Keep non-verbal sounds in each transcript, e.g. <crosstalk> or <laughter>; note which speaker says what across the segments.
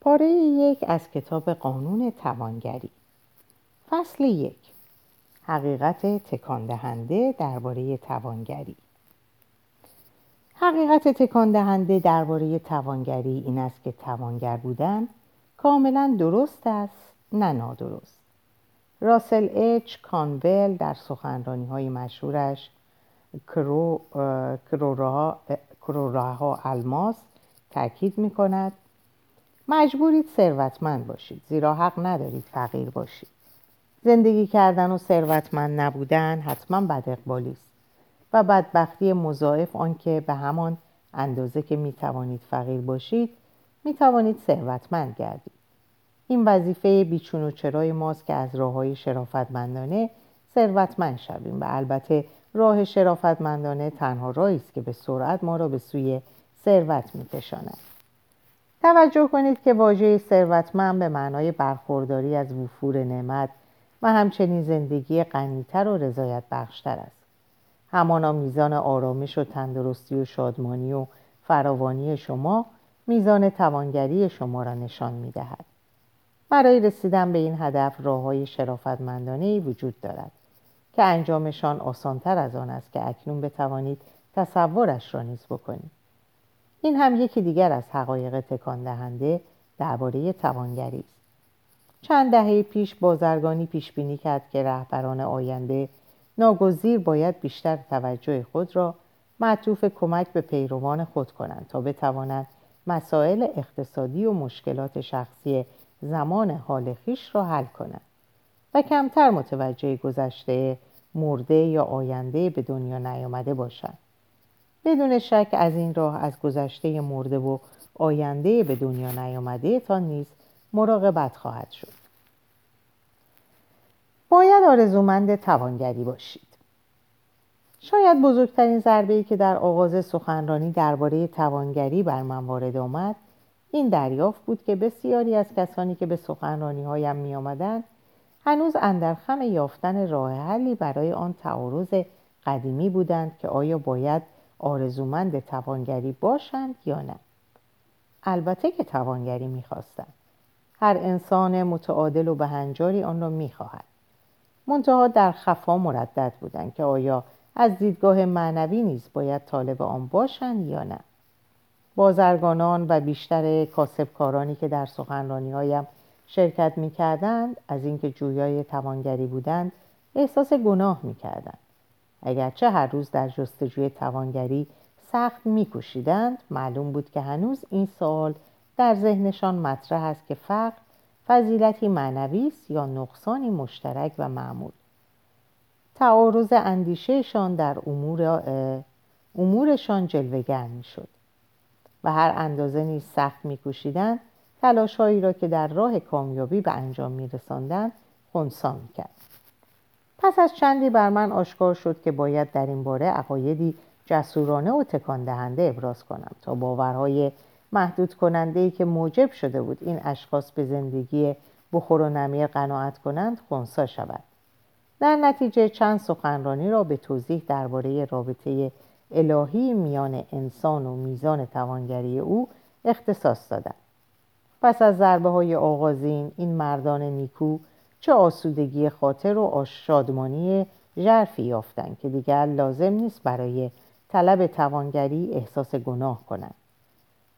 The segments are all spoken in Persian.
Speaker 1: پاره یک از کتاب قانون توانگری. فصل یک. حقیقت تکان دهنده درباره توانگری. حقیقت تکان دهنده درباره توانگری این است که توانگر بودن کاملا درست است نه نادرست. راسل اچ. کانول در سخنرانی های مشهورش کرو، کروراها الماس تاکید می کند مجبورید ثروتمند باشید. زیرا حق ندارید فقیر باشید. زندگی کردن و ثروتمند نبودن حتما بد اقبالی است و بدبختی مضاعف آنکه به همان اندازه که می توانید فقیر باشید می توانید ثروتمند گردید. این وظیفه بیچون و چرای ماست که از راه های شرافتمندانه ثروتمند شویم و البته راه شرافتمندانه تنها راهی است که به سرعت ما را به سوی ثروت میکشاند. توجه کنید که واژه ثروتمند به معنای برخورداری از وفور نعمت و همچنین زندگی غنیتر و رضایت بخشتر است. همانا میزان آرامش و تندرستی و شادمانی و فراوانی شما میزان توانگری شما را نشان می‌دهد. برای رسیدن به این هدف راه های شرافتمندانه وجود دارد که انجامشان آسانتر از آن است که اکنون بتوانید تصورش را نیز بکنید. این هم یکی دیگر از حقایق تکان دهنده درباره توانگری است. چند دهه پیش بازرگانی پیش بینی کرد که رهبران آینده ناگزیر باید بیشتر توجه خود را معطوف کمک به پیروان خود کنند تا بتوانند مسائل اقتصادی و مشکلات شخصی زمان حال خیش را حل کنند و کمتر متوجه گذشته مرده یا آینده به دنیا نیامده باشند. بدون شک از این راه از گذشته مرده و آینده به دنیا نیامده تا نیز مراقبت خواهد شد. باید آرزومند توانگری باشید. شاید بزرگترین ضربه ای که در آغاز سخنرانی درباره توانگری بر من وارد آمد این دریافت بود که بسیاری از کسانی که به سخنرانی هایم می آمدن هنوز اندرخم یافتن راه حلی برای آن تعارض قدیمی بودند که آیا باید آرزومند توانگری باشند یا نه. البته که توانگری می‌خواستند. هر انسان متعادل و بهنجاری آن را می‌خواهد. منتها در خفا مردد بودند که آیا از دیدگاه معنوی نیز باید طالب آن باشند یا نه. بازرگانان و بیشتر کاسبکارانی که در سخنرانی هایم شرکت می کردند از اینکه جویای توانگری بودند احساس گناه می کردند. اگرچه هر روز در جستجوی توانگری سخت میکوشیدند معلوم بود که هنوز این سوال در ذهنشان مطرح است که فقر فضیلتی معنوی است یا نقصانی مشترک و معمول. تعارض اندیشهشان در امور امورشان جلوگر می‌شد و هر اندازه نیز سخت میکوشیدند تلاشهایی را که در راه کامیابی به انجام میرساندند خونسا می‌کرد. پس از چندی بر من آشکار شد که باید در این باره عقایدی جسورانه و تکان دهنده ابراز کنم تا باورهای محدود کننده ای که موجب شده بود این اشخاص به زندگی بخور و نمیر قناعت کنند خونسا شود. در نتیجه چند سخنرانی را به توضیح درباره رابطه الهی میان انسان و میزان توانگری او اختصاص دادم. پس از ضربه های آغازین این مردان نیکو چه آسودگی خاطر و شادمانی ژرفی یافتند که دیگر لازم نیست برای طلب توانگری احساس گناه کنند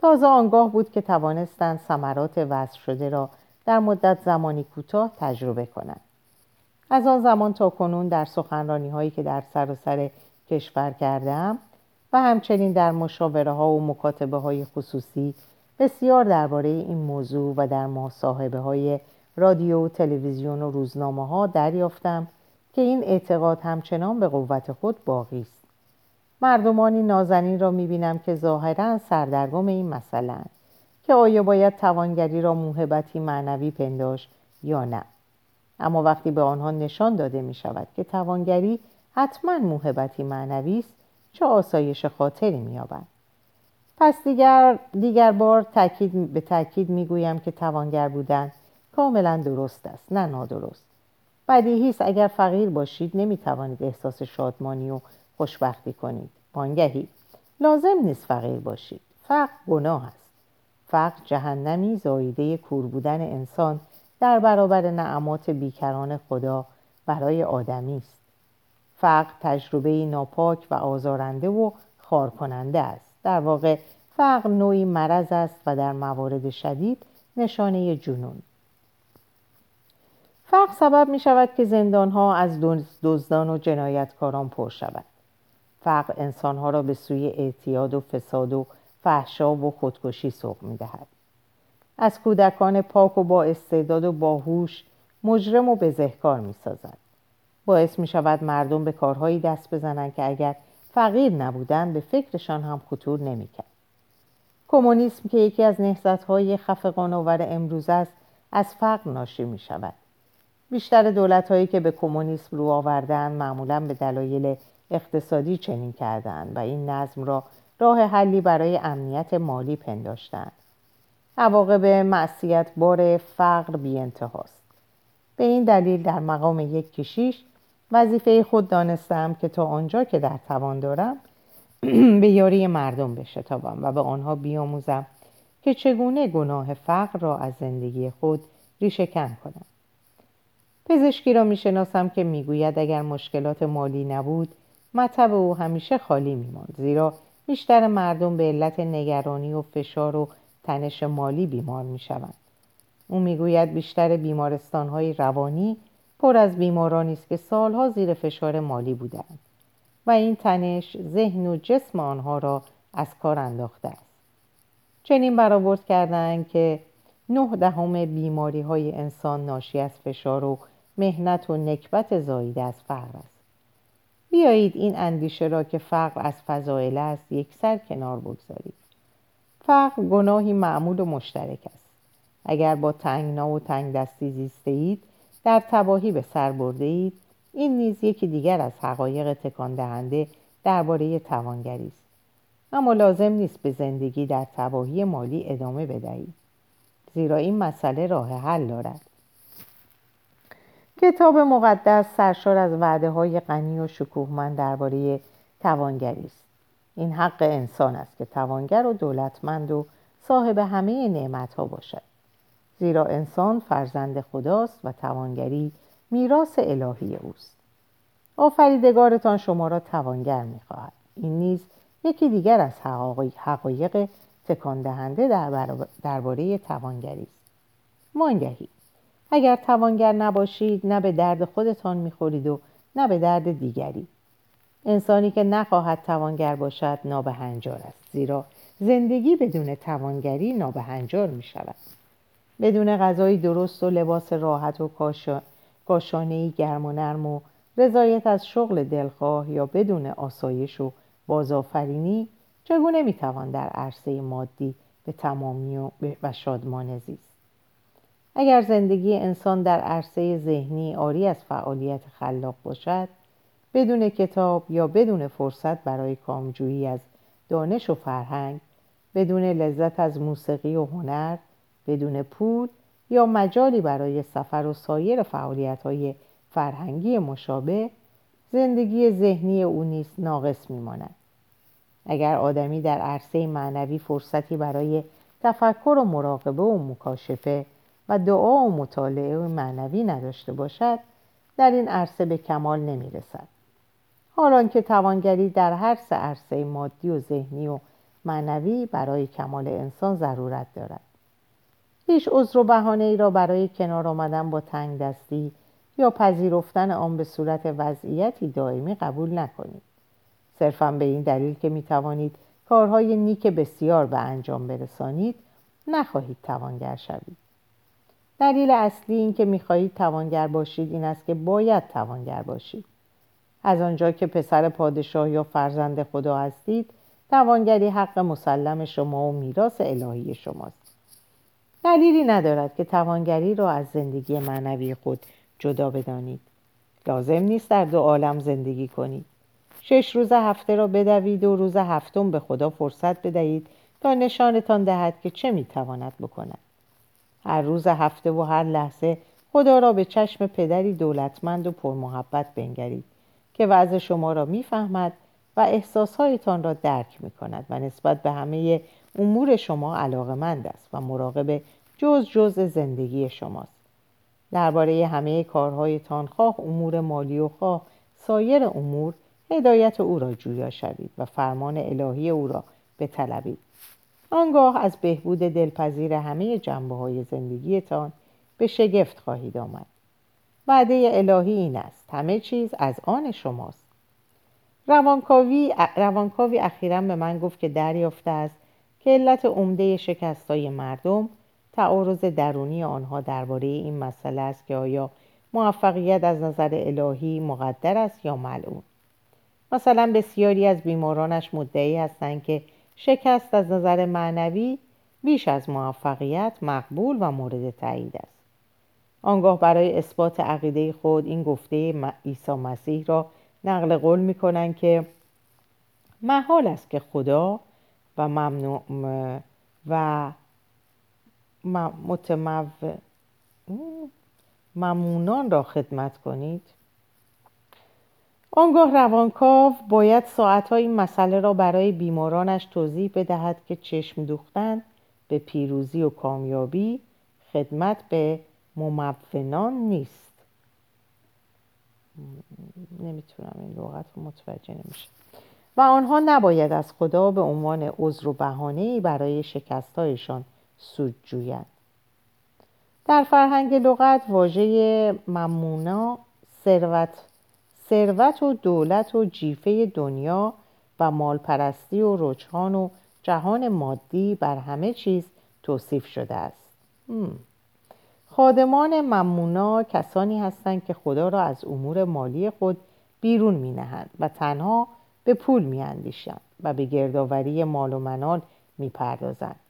Speaker 1: تازه آنگاه بود که توانستند ثمرات وضع شده را در مدت زمانی کوتاه تجربه کنند. از آن زمان تا کنون در سخنرانی هایی که در سراسر سر کشور کردم و همچنین در مشاوره ها و مکاتبه های خصوصی بسیار درباره این موضوع و در مصاحبه های رادیو، تلویزیون و روزنامه ها دریافتم که این اعتقاد همچنان به قوت خود باقی است. مردمانی نازنین را می‌بینم که ظاهرا سردرگم این مسئله که آیا باید توانگری را موهبتی معنوی پنداش یا نه اما وقتی به آنها نشان داده می شود که توانگری حتما موهبتی معنوی است چه آسایش خاطری مییابند پس دیگر, دیگر بار تاکید به تاکید می‌گویم که توانگر بودن کاملا درست است نه نادرست. بدیهی است اگر فقیر باشید نمی‌توانید احساس شادمانی و خوشبختی کنید. وانگهی. لازم نیست فقیر باشید. فقر گناه است. فقر جهنمی زاییده کور بودن انسان در برابر نعمات بیکران خدا برای آدمی است. فقر تجربه ناپاک و آزارنده و خار کننده است. در واقع فقر نوعی مرض است و در موارد شدید نشانه جنون. فقر سبب می شود که زندان ها از دزدان و جنایتکاران پر شود فقر انسانها را به سوی اعتیاد و فساد و فحشا و خودکشی سوق می دهد. از کودکان پاک و با استعداد و باهوش مجرم و بزهکار می سازد. باعث می شود مردم به کارهایی دست بزنند که اگر فقیر نبودند به فکرشان هم خطور نمی کرد. کمونیسم که یکی از های خفقان آور امروز است از فقر ناشی می شود. بیشتر دولت هایی که به کمونیسم رو آوردن معمولا به دلایل اقتصادی چنین کردند و این نظم را راه حلی برای امنیت مالی پنداشتند عواقب معصیت بار فقر بی انتهاست. به این دلیل در مقام یک کشیش وظیفه خود دانستم که تا آنجا که در توان دارم <clears throat> به یاری مردم بشتابم و به آنها بیاموزم که چگونه گناه فقر را از زندگی خود ریشه کن کنم. پزشکی را می‌شناسم که می‌گوید اگر مشکلات مالی نبود مطب او همیشه خالی میماند زیرا بیشتر مردم به علت نگرانی و فشار و تنش مالی بیمار می‌شوند. او می‌گوید بیشتر بیمارستان های روانی پر از بیمارانی است که سالها زیر فشار مالی بودند و این تنش ذهن و جسم آنها را از کار انداخته است. چنین برآورد کردند که نه دهم بیماری های انسان ناشی از فشار و مهنت و نکبت زاییده از فقر است. بیایید این اندیشه را که فقر از فضایل است یک سر کنار بگذارید. فقر گناهی معمول و مشترک است. اگر با تنگنا و تنگ دستی زیسته اید در تباهی به سر برده اید این نیز یکی دیگر از حقایق تکان دهنده درباره توانگری است. اما لازم نیست به زندگی در تباهی مالی ادامه بدهید. زیرا این مسئله راه حل دارد. کتاب مقدس سرشار از وعده های غنی و شکوهمند درباره توانگری است. این حق انسان است که توانگر و دولتمند و صاحب همه نعمت ها باشد. زیرا انسان فرزند خداست و توانگری میراث الهی اوست. آفریدگارتان شما را توانگر می‌خواهد. این نیز یکی دیگر از حقایق تکان دهنده درباره توانگری است. مانگهی. اگر توانگر نباشید نه به درد خودتان می‌خورید و نه به درد دیگری. انسانی که نخواهد توانگر باشد نابهنجار است زیرا زندگی بدون توانگری نابهنجار می شود بدون غذای درست و لباس راحت و کاشانه گرم و نرم و رضایت از شغل دلخواه یا بدون آسایش و بازآفرینی چگونه می‌توان در عرصه مادی به تمامی و, و شادمانه زیست؟ اگر زندگی انسان در عرصه ذهنی آری از فعالیت خلاق باشد بدون کتاب یا بدون فرصت برای کامجویی از دانش و فرهنگ بدون لذت از موسیقی و هنر بدون پول یا مجالی برای سفر و سایر فعالیت های فرهنگی مشابه زندگی ذهنی او نیست ناقص میماند. اگر آدمی در عرصه معنوی فرصتی برای تفکر و مراقبه و مکاشفه و دعا و مطالعه و معنوی نداشته باشد در این عرصه به کمال نمی رسد حالان که توانگری در هر سه عرصه مادی و ذهنی و معنوی برای کمال انسان ضرورت دارد. هیچ عذر و بهانه ای را برای کنار آمدن با تنگ دستی یا پذیرفتن آن به صورت وضعیتی دائمی قبول نکنید. صرفا به این دلیل که می توانید کارهای نیک بسیار به انجام برسانید نخواهید توانگر شوید. دلیل اصلی این که می‌خواهید توانگر باشید این است که باید توانگر باشید. از آنجا که پسر پادشاه یا فرزند خدا هستید توانگری حق مسلم شما و میراث الهی شماست. دلیلی ندارد که توانگری را از زندگی معنوی خود جدا بدانید. لازم نیست در دو عالم زندگی کنید. شش روز هفته را بدوید و روز هفتم به خدا فرصت بدهید تا نشانتان دهد که چه می‌تواند بکند. هر روز هفته و هر لحظه. خدا را به چشم پدری دولتمند و پرمحبت بنگرید که وضع شما را می‌فهمد و احساسهایتان را درک می کند و نسبت به همه امور شما علاقمند است و مراقب جز جز زندگی شماست. درباره همه کارهایتان خواه امور مالی و خواه سایر امور هدایت او را جویا شوید و فرمان الهی او را بطلبید. آنگاه از بهبود دلپذیر همه جنبه های زندگیتان به شگفت خواهید آمد. وعده الهی این است. همه چیز از آن شماست. روانکاوی روانکاوی اخیرا به من گفت که دریافته است که علت عمده شکستای مردم تعارض درونی آنها درباره این مسئله است که آیا موفقیت از نظر الهی مقدر است یا ملعون. مثلا بسیاری از بیمارانش مدعی هستند که شکست از نظر معنوی بیش از موفقیت مقبول و مورد تایید است. آنگاه برای اثبات عقیده خود این گفته عیسی مسیح را نقل قول می کنند که محال است که خدا و ممنوع و متمو ممونان را خدمت کنید. آنگاه روانکاو باید ساعتها این مسئله را برای بیمارانش توضیح بدهد که چشم دوختن به پیروزی و کامیابی خدمت به ممونان نیست. نمی‌تونم این لغت رو متوجه نمیشه و آنها نباید از خدا به عنوان عذر و بهانه‌ای برای شکستهایشان سود جویند. در فرهنگ لغت واژه ممونا ثروت ثروت و دولت و جیفه دنیا و مالپرستی و رجحان و جهان مادی بر همه چیز توصیف شده است خادمان ممونا کسانی هستند که خدا را از امور مالی خود بیرون می نهند و تنها به پول می اندیشند و به گردآوری مال و منال می پردازند.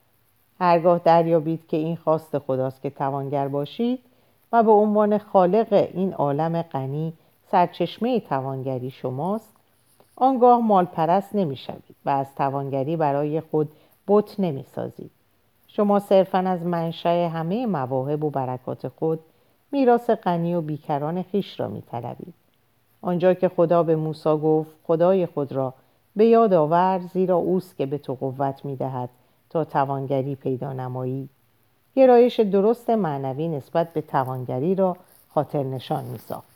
Speaker 1: هرگاه دریابید که این خواست خداست که توانگر باشید و به عنوان خالق این عالم غنی سرچشمه توانگری شماست آنگاه مال پرست نمی شوید و از توانگری برای خود بت نمی سازید. شما صرفا از منشأ همه مواهب و برکات خود میراث غنی و بیکران خیش را می طلبید. آنجا که خدا به موسی گفت خدای خود را به یاد آور زیرا اوست که به تو قوت می دهد تا توانگری پیدا نمایی گرایش درست معنوی نسبت به توانگری را خاطر نشان می ساخت.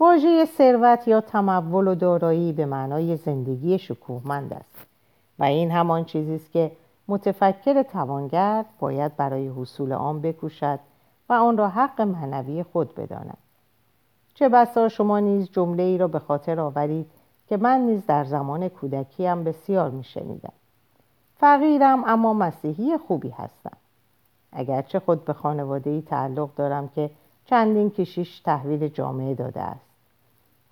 Speaker 1: واژه ثروت یا تمول و دارایی به معنای زندگی شکوهمند است. و این همان چیزی است که متفکر توانگر باید برای حصول آن بکوشد و آن را حق معنوی خود بداند. چه بسا شما نیز جمله ای را به خاطر آورید که من نیز در زمان کودکیم بسیار میشنیدم. فقیرم اما مسیحی خوبی هستم. اگرچه خود به خانواده ای تعلق دارم که چندین کشیش تحویل جامعه داده است.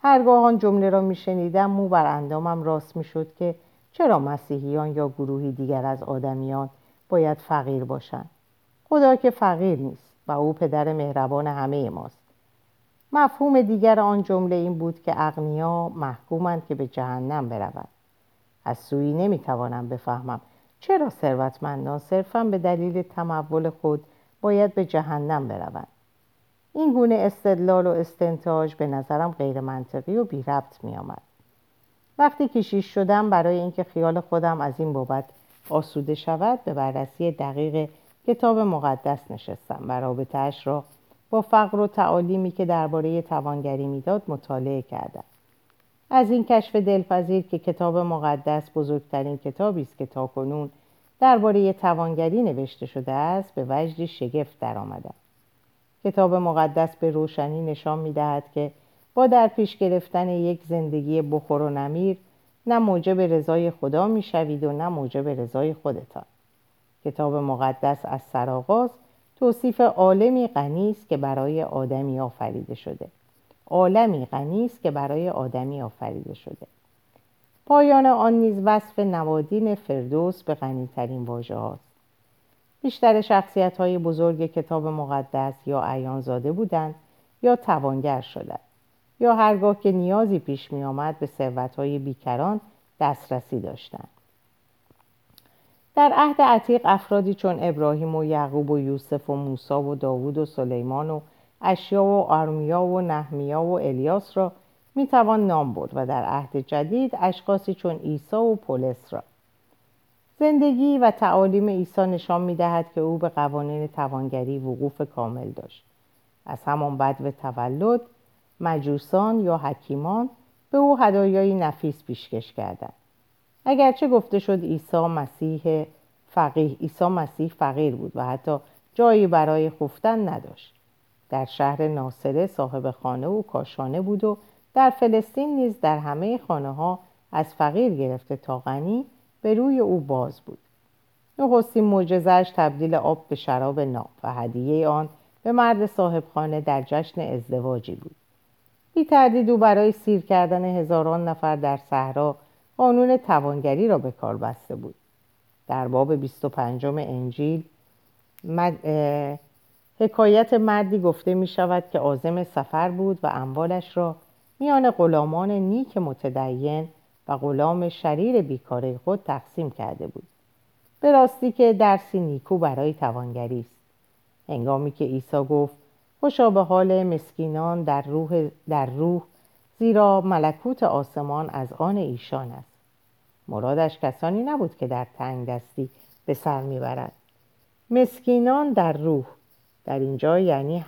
Speaker 1: هرگاه آن جمله را میشنیدم مو بر اندامم راست می‌شد که چرا مسیحیان یا گروهی دیگر از آدمیان باید فقیر باشند؟ خدا که فقیر نیست و او پدر مهربان همه ماست. مفهوم دیگر آن جمله این بود که اغنیا محکومند که به جهنم بروند از سویی نمی‌توانم بفهمم چرا ثروتمندان صرفا به دلیل تمول خود باید به جهنم بروند. این گونه استدلال و استنتاج به نظرم غیر منطقی و بی ربط می آمد. وقتی کشیش شدم برای اینکه خیال خودم از این بابت آسوده شود به بررسی دقیق کتاب مقدس نشستم و رابطهاش را با فقر و تعالیمی که درباره توانگری می‌داد مطالعه کردم از این کشف دلپذیر که کتاب مقدس بزرگترین کتابی است که تاکنون درباره توانگری نوشته شده است به وجدی شگفت درآمدم کتاب مقدس به روشنی نشان می‌دهد که با در پیش گرفتن یک زندگی بخور و نمیر نه موجب رضای خدا می‌شوید و نه موجب رضای خودتان. کتاب مقدس از سرآغاز توصیف عالمی غنی است که برای آدمی آفریده شده. عالمی غنی است که برای آدمی آفریده شده. پایان آن نیز وصف نوادین فردوس به غنیترین واژه هاست. بیشتر شخصیت های بزرگ کتاب مقدس یا عیانزاده بودند یا توانگر شدند یا هرگاه که نیازی پیش می آمد به ثروت های بیکران دسترسی داشتند. در عهد عتیق افرادی چون ابراهیم و یعقوب و یوسف و موسی و داوود و سلیمان و اشیا و آرمیا و نحمیا و الیاس را می توان نام برد و در عهد جدید اشخاصی چون عیسی و پولس را زندگی و تعالیم عیسی نشان می‌دهد که او به قوانین توانگری وقوف کامل داشت. از همان بدو تولد مجوسان یا حکیمان به او هدایایی نفیس پیشکش کردند. اگرچه گفته شد عیسی مسیح فقیه عیسی مسیح فقیر بود و حتی جایی برای خفتن نداشت. در شهر ناصره صاحب خانه و کاشانه بود و در فلسطین نیز در همه خانه ها از فقیر گرفته تا غنی به روی او باز بود. نخستین معجزهاش تبدیل آب به شراب ناب و هدیه آن به مرد صاحب خانه در جشن ازدواجی بود. بی تردید او برای سیر کردن هزاران نفر در صحرا قانون توانگری را به کار بسته بود. در باب 25 انجیل حکایت مردی گفته می شود که عازم سفر بود و اموالش را میان غلامان نیک متدین و غلام شریر بیکاره خود تقسیم کرده بود. به راستی که درسی نیکو برای توانگری است. هنگامی که عیسی گفت خوشا به حال مسکینان در روح, در روح زیرا ملکوت آسمان از آن ایشان است. مرادش کسانی نبود که در تنگ دستی به سر می‌برد مسکینان در روح در اینجا یعنی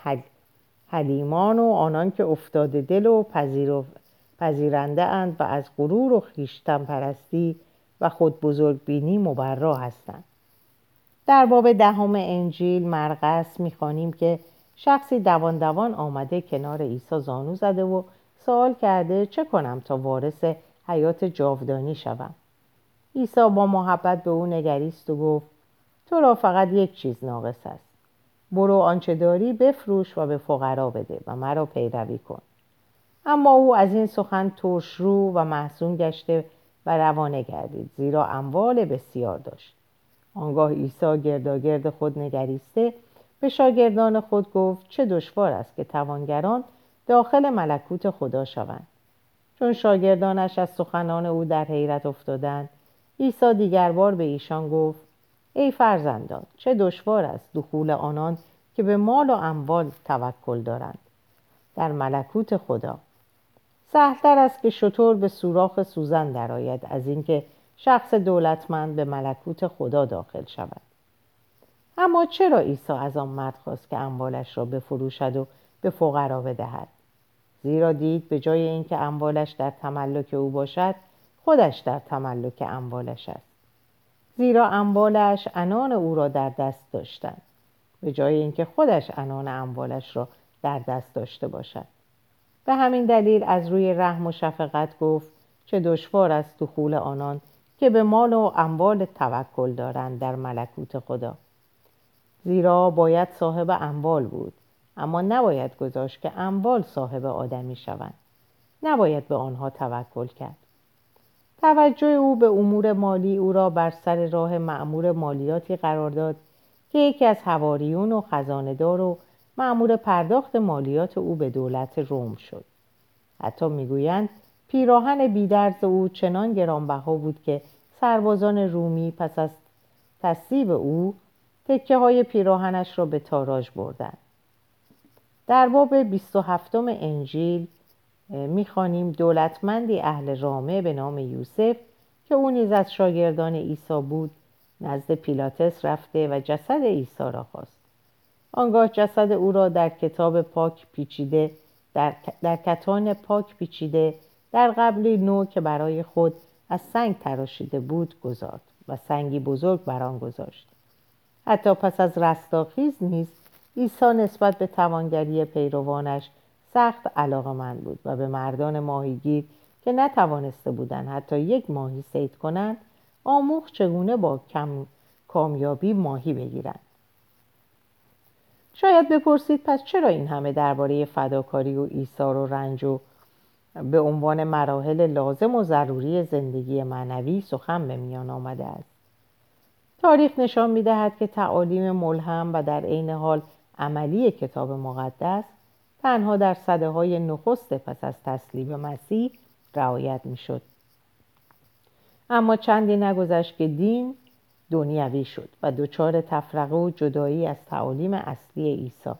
Speaker 1: حلیمان و آنان که افتاده دل و پذیرنده اند و از غرور و خیشتن پرستی و خود بزرگ بینی مبرا هستند. در باب دهم انجیل مرقس می‌خوانیم که شخصی دوان دوان آمده کنار عیسی زانو زده و سوال کرده چه کنم تا وارث حیات جاودانی شوم. عیسی با محبت به او نگریست و گفت تو را فقط یک چیز ناقص است. برو آنچه داری بفروش و به فقرا بده و مرا پیروی کن. اما او از این سخن ترشرو و محسون گشته و روانه گردید زیرا اموال بسیار داشت. آنگاه عیسی گرداگرد خود نگریسته به شاگردان خود گفت چه دشوار است که توانگران داخل ملکوت خدا شوند. چون شاگردانش از سخنان او در حیرت افتادند عیسی دیگر بار به ایشان گفت ای فرزندان چه دشوار است دخول آنان که به مال و اموال توکل دارند؟ در ملکوت خدا سهلتر است که شطور به سوراخ سوزن درآید از اینکه شخص دولتمند به ملکوت خدا داخل شود. اما چرا عیسی از آن مرد خواست که اموالش را بفروشد و به فقرا بدهد؟ زیرا دید به جای اینکه اموالش در تملک او باشد خودش در تملک اموالش است. زیرا اموالش انان او را در دست داشتند به جای اینکه خودش انان اموالش را در دست داشته باشد. به همین دلیل از روی رحم و شفقت گفت چه دشوار است دخول آنان که به مال و اموال توکل دارند در ملکوت خدا. زیرا باید صاحب اموال بود اما نباید گذاشت که اموال صاحب آدمی شوند. نباید به آنها توکل کرد. توجه او به امور مالی او را بر سر راه معمور مالیاتی قرار داد که یکی از هواریون و خزاندار و معمور پرداخت مالیات او به دولت روم شد. حتی می‌گویند پیراهن بیدرز او چنان گرانبها بود که سربازان رومی پس از تصیب او تکه های پیراهنش را به تاراج بردند. در باب 27 انجیل می‌خوانیم دولتمندی اهل رامه به نام یوسف که او نیز از شاگردان عیسی بود نزد پیلاتس رفته و جسد عیسی را خواست. آنگاه جسد او را در کتاب پاک پیچیده در, در کتان پاک پیچیده در قبلی نو که برای خود از سنگ تراشیده بود گذارد و سنگی بزرگ بر آن گذاشت. حتی پس از رستاخیز نیز عیسی نسبت به توانگری پیروانش سخت علاقه من بود و به مردان ماهیگیر که نتوانسته بودند حتی یک ماهی سید کنند آموخ چگونه با کم کامیابی ماهی بگیرند. شاید بپرسید پس چرا این همه درباره فداکاری و ایثار و رنج و به عنوان مراحل لازم و ضروری زندگی معنوی سخن به میان آمده است؟ تاریخ نشان می‌دهد که تعالیم ملهم و در عین حال عملی کتاب مقدس تنها در صده های نخست پس از تسلیم مسیح رعایت می‌شد. اما چندی نگذشت که دین دنیوی شد و دچار تفرقه و جدایی از تعالیم اصلی عیسی.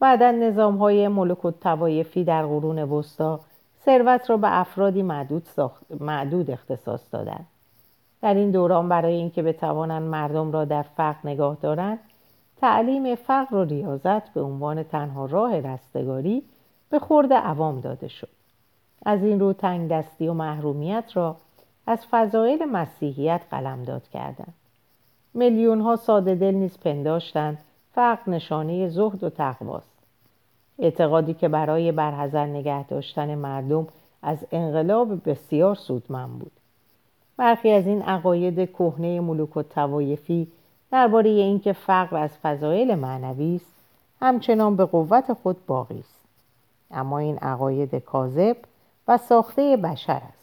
Speaker 1: بعدا نظام های ملک و توایفی در قرون وسطا ثروت را به افرادی معدود, ساخت، معدود اختصاص دادند. در این دوران برای اینکه بتوانند مردم را در فقر نگاه دارند تعلیم فقر و ریاضت به عنوان تنها راه رستگاری به خورد عوام داده شد. از این رو تنگ دستی و محرومیت را از فضایل مسیحیت قلمداد کردند. میلیون ها ساده دل نیز پنداشتند. فقر نشانه زهد و تقواست. اعتقادی که برای برحضر نگه داشتن مردم از انقلاب بسیار سودمند بود. برخی از این عقاید کهنه ملوک و توایفی درباره اینکه فقر از فضایل معنوی است همچنان به قوت خود باقی است. اما این عقاید کاذب و ساخته بشر است.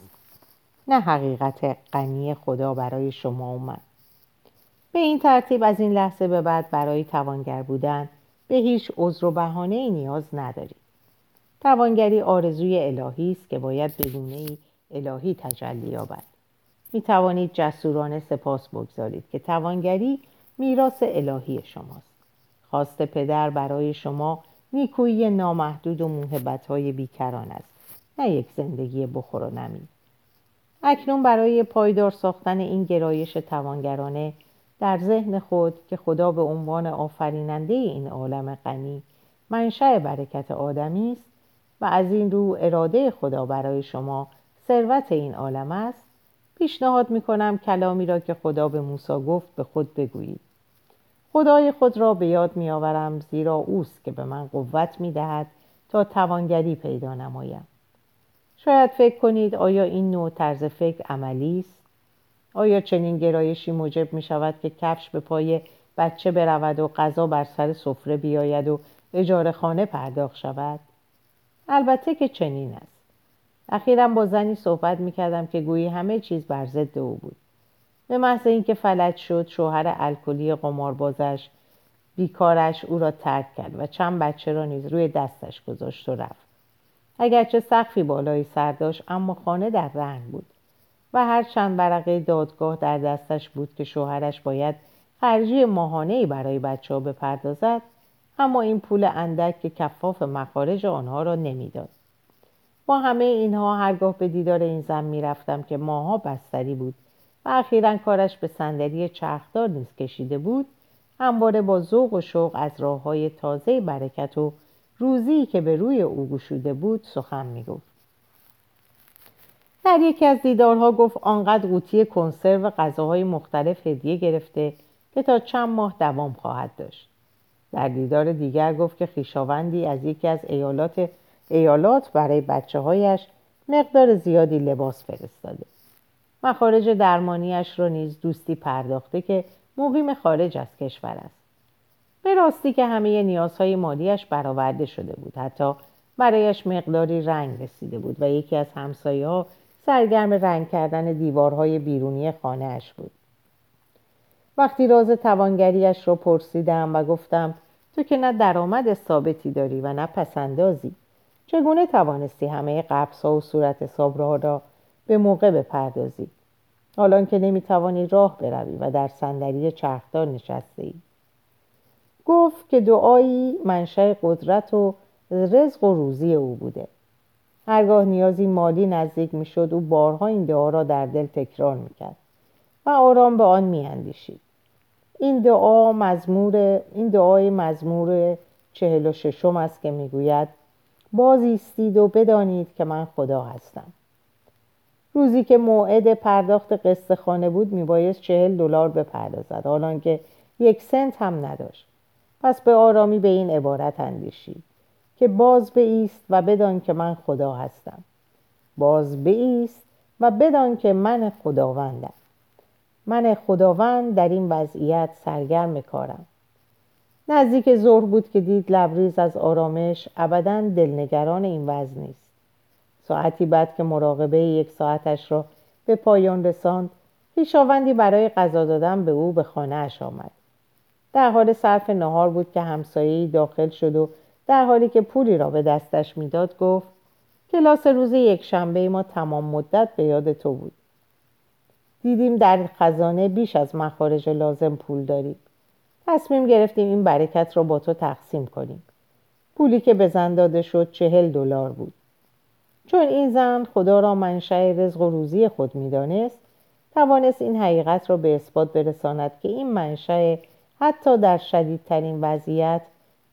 Speaker 1: نه حقیقت غنی خدا برای شما و من به این ترتیب از این لحظه به بعد برای توانگر بودن به هیچ عذر و بهانه نیاز ندارید. توانگری آرزوی الهی است که باید بدونه الهی تجلی یابد. می توانید جسورانه سپاس بگذارید که توانگری میراث الهی شماست. خواست پدر برای شما نیکویی نامحدود و های بیکران است. نه یک زندگی بخور و نمی اکنون برای پایدار ساختن این گرایش توانگرانه در ذهن خود که خدا به عنوان آفریننده این عالم غنی منشأ برکت آدمی است و از این رو اراده خدا برای شما ثروت این عالم است پیشنهاد می کنم کلامی را که خدا به موسی گفت به خود بگویید. خدای خود را به یاد می آورم زیرا اوست که به من قوت می دهد تا توانگری پیدا نمایم. شاید فکر کنید آیا این نوع طرز فکر عملی است؟ آیا چنین گرایشی موجب می شود که کفش به پای بچه برود و غذا بر سر سفره بیاید و اجاره خانه پرداخت شود؟ البته که چنین است. اخیرا با زنی صحبت می کردم که گویی همه چیز بر ضد او بود. به محض اینکه فلج شد شوهر الکلی قماربازش بیکارش او را ترک کرد و چند بچه را نیز روی دستش گذاشت و رفت. اگرچه سقفی بالای سر داشت اما خانه در رهن بود و هر چند برقه دادگاه در دستش بود که شوهرش باید خرجی ماهانه برای بچه ها بپردازد اما این پول اندک که کفاف مخارج آنها را نمی‌داد. با همه اینها هرگاه به دیدار این زن می‌رفتم که ماها بستری بود و اخیرا کارش به صندلی چرخدار نیز کشیده بود همواره با ذوق و شوق از راه های تازه برکت و روزی که به روی او گشوده بود سخن می‌گفت. در یکی از دیدارها گفت آنقدر قوطی کنسرو و غذاهای مختلف هدیه گرفته که تا چند ماه دوام خواهد داشت. در دیدار دیگر گفت که خیشاوندی از یکی از ایالات ایالات برای بچه هایش مقدار زیادی لباس فرستاده. مخارج درمانیش را نیز دوستی پرداخته که مقیم خارج از کشور است. به راستی که همه نیازهای مالیش برآورده شده بود. حتی برایش مقداری رنگ رسیده بود و یکی از همسایه ها سرگرم رنگ کردن دیوارهای بیرونی خانهاش بود. وقتی راز توانگریش را پرسیدم و گفتم تو که نه درآمد ثابتی داری و نه پسندازی چگونه توانستی همه قبضها و صورت حساب را به موقع بپردازی؟ حالا که نمی‌توانی راه بروی و در صندلی چرخدار نشسته ای گفت که دعایی منشأ قدرت و رزق و روزی او بوده. هرگاه نیازی مالی نزدیک می‌شد او بارها این دعا را در دل تکرار می‌کرد و آرام به آن میاندیشید. این دعا مزمور این دعای مزمور چهل و ششم است که می‌گوید باز ایستید و بدانید که من خدا هستم. روزی که موعد پرداخت قسط خانه بود میبایست چهل دلار بپردازد حالان که یک سنت هم نداشت. پس به آرامی به این عبارت اندیشید که باز ایست و بدان که من خدا هستم. باز ایست و بدان که من خداوندم. من خداوند در این وضعیت سرگرم کارم. نزدیک ظهر بود که دید لبریز از آرامش ابدا دلنگران این وضع نیست. ساعتی بعد که مراقبه یک ساعتش را به پایان رساند پیشاوندی برای غذا دادن به او به خانه اش آمد. در حال صرف نهار بود که همسایه‌ای داخل شد و در حالی که پولی را به دستش می‌داد گفت کلاس روز یک شنبه ما تمام مدت به یاد تو بود. دیدیم در خزانه بیش از مخارج لازم پول داریم. تصمیم گرفتیم این برکت را با تو تقسیم کنیم. پولی که به زن داده شد چهل دلار بود. چون این زن خدا را منشأ رزق و روزی خود می‌دانست توانست این حقیقت را به اثبات برساند که این منشأ حتی در شدیدترین وضعیت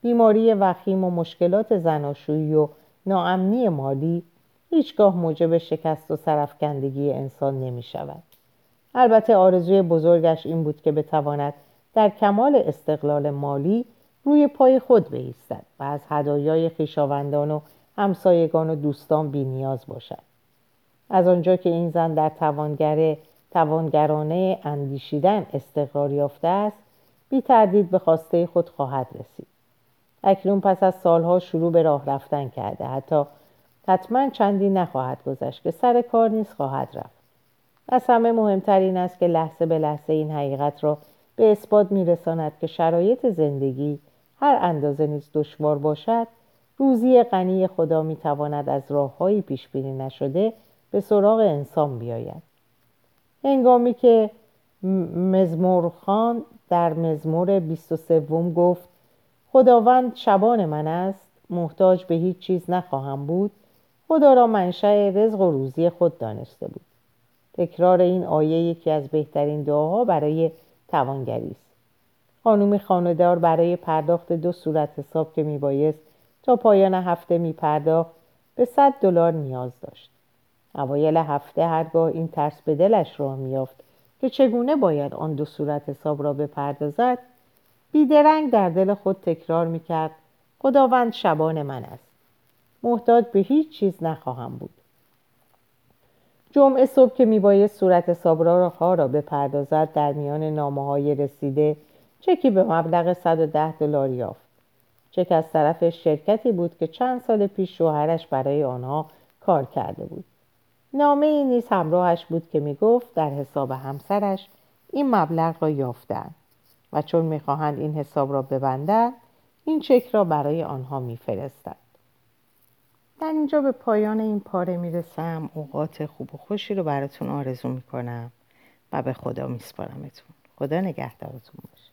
Speaker 1: بیماری وخیم و مشکلات زناشویی و ناامنی مالی هیچگاه موجب شکست و سرفکندگی انسان نمی شود. البته آرزوی بزرگش این بود که بتواند در کمال استقلال مالی روی پای خود بایستد و از هدایای خویشاوندان و همسایگان و دوستان بینیاز باشد از آنجا که این زن در توانگر توانگرانه اندیشیدن استقرار یافته است بی تردید به خواسته خود خواهد رسید. اکنون پس از سالها شروع به راه رفتن کرده. حتی حتما چندی نخواهد گذشت که سر کار نیز خواهد رفت. از همه مهمتر این است که لحظه به لحظه این حقیقت را به اثبات میرساند که شرایط زندگی هر اندازه نیز دشوار باشد. روزی غنی خدا می‌تواند از راههایی پیش بینی نشده به سراغ انسان بیاید. هنگامی که مزمور خان در مزمور 23 گفت خداوند شبان من است محتاج به هیچ چیز نخواهم بود خدا را منشأ رزق و روزی خود دانسته بود. تکرار این آیه یکی از بهترین دعاها برای توانگری است. خانومی خاندار برای پرداخت دو صورت حساب که میبایست تا پایان هفته میپرداخت به صد دلار نیاز داشت. اوایل هفته هرگاه این ترس به دلش راه میافت که چگونه باید آن دو صورت حساب را بپردازد بیدرنگ در دل خود تکرار می‌کرد خداوند شبان من است. محتاج به هیچ چیز نخواهم بود. جمعه صبح که میبایست صورت حساب ها را بپردازد در میان نامه های رسیده چکی به مبلغ 110 دلار یافت. چک از طرف شرکتی بود که چند سال پیش شوهرش برای آنها کار کرده بود. نامه ای نیز همراهش بود که می‌گفت در حساب همسرش این مبلغ را یافتند و چون می‌خواهند این حساب را ببندند این چک را برای آنها میفرستند. در اینجا به پایان این پاره می‌رسم. اوقات خوب و خوشی رو براتون آرزو می‌کنم و به خدا میسپارمتون. خدا نگهدارتون باشه.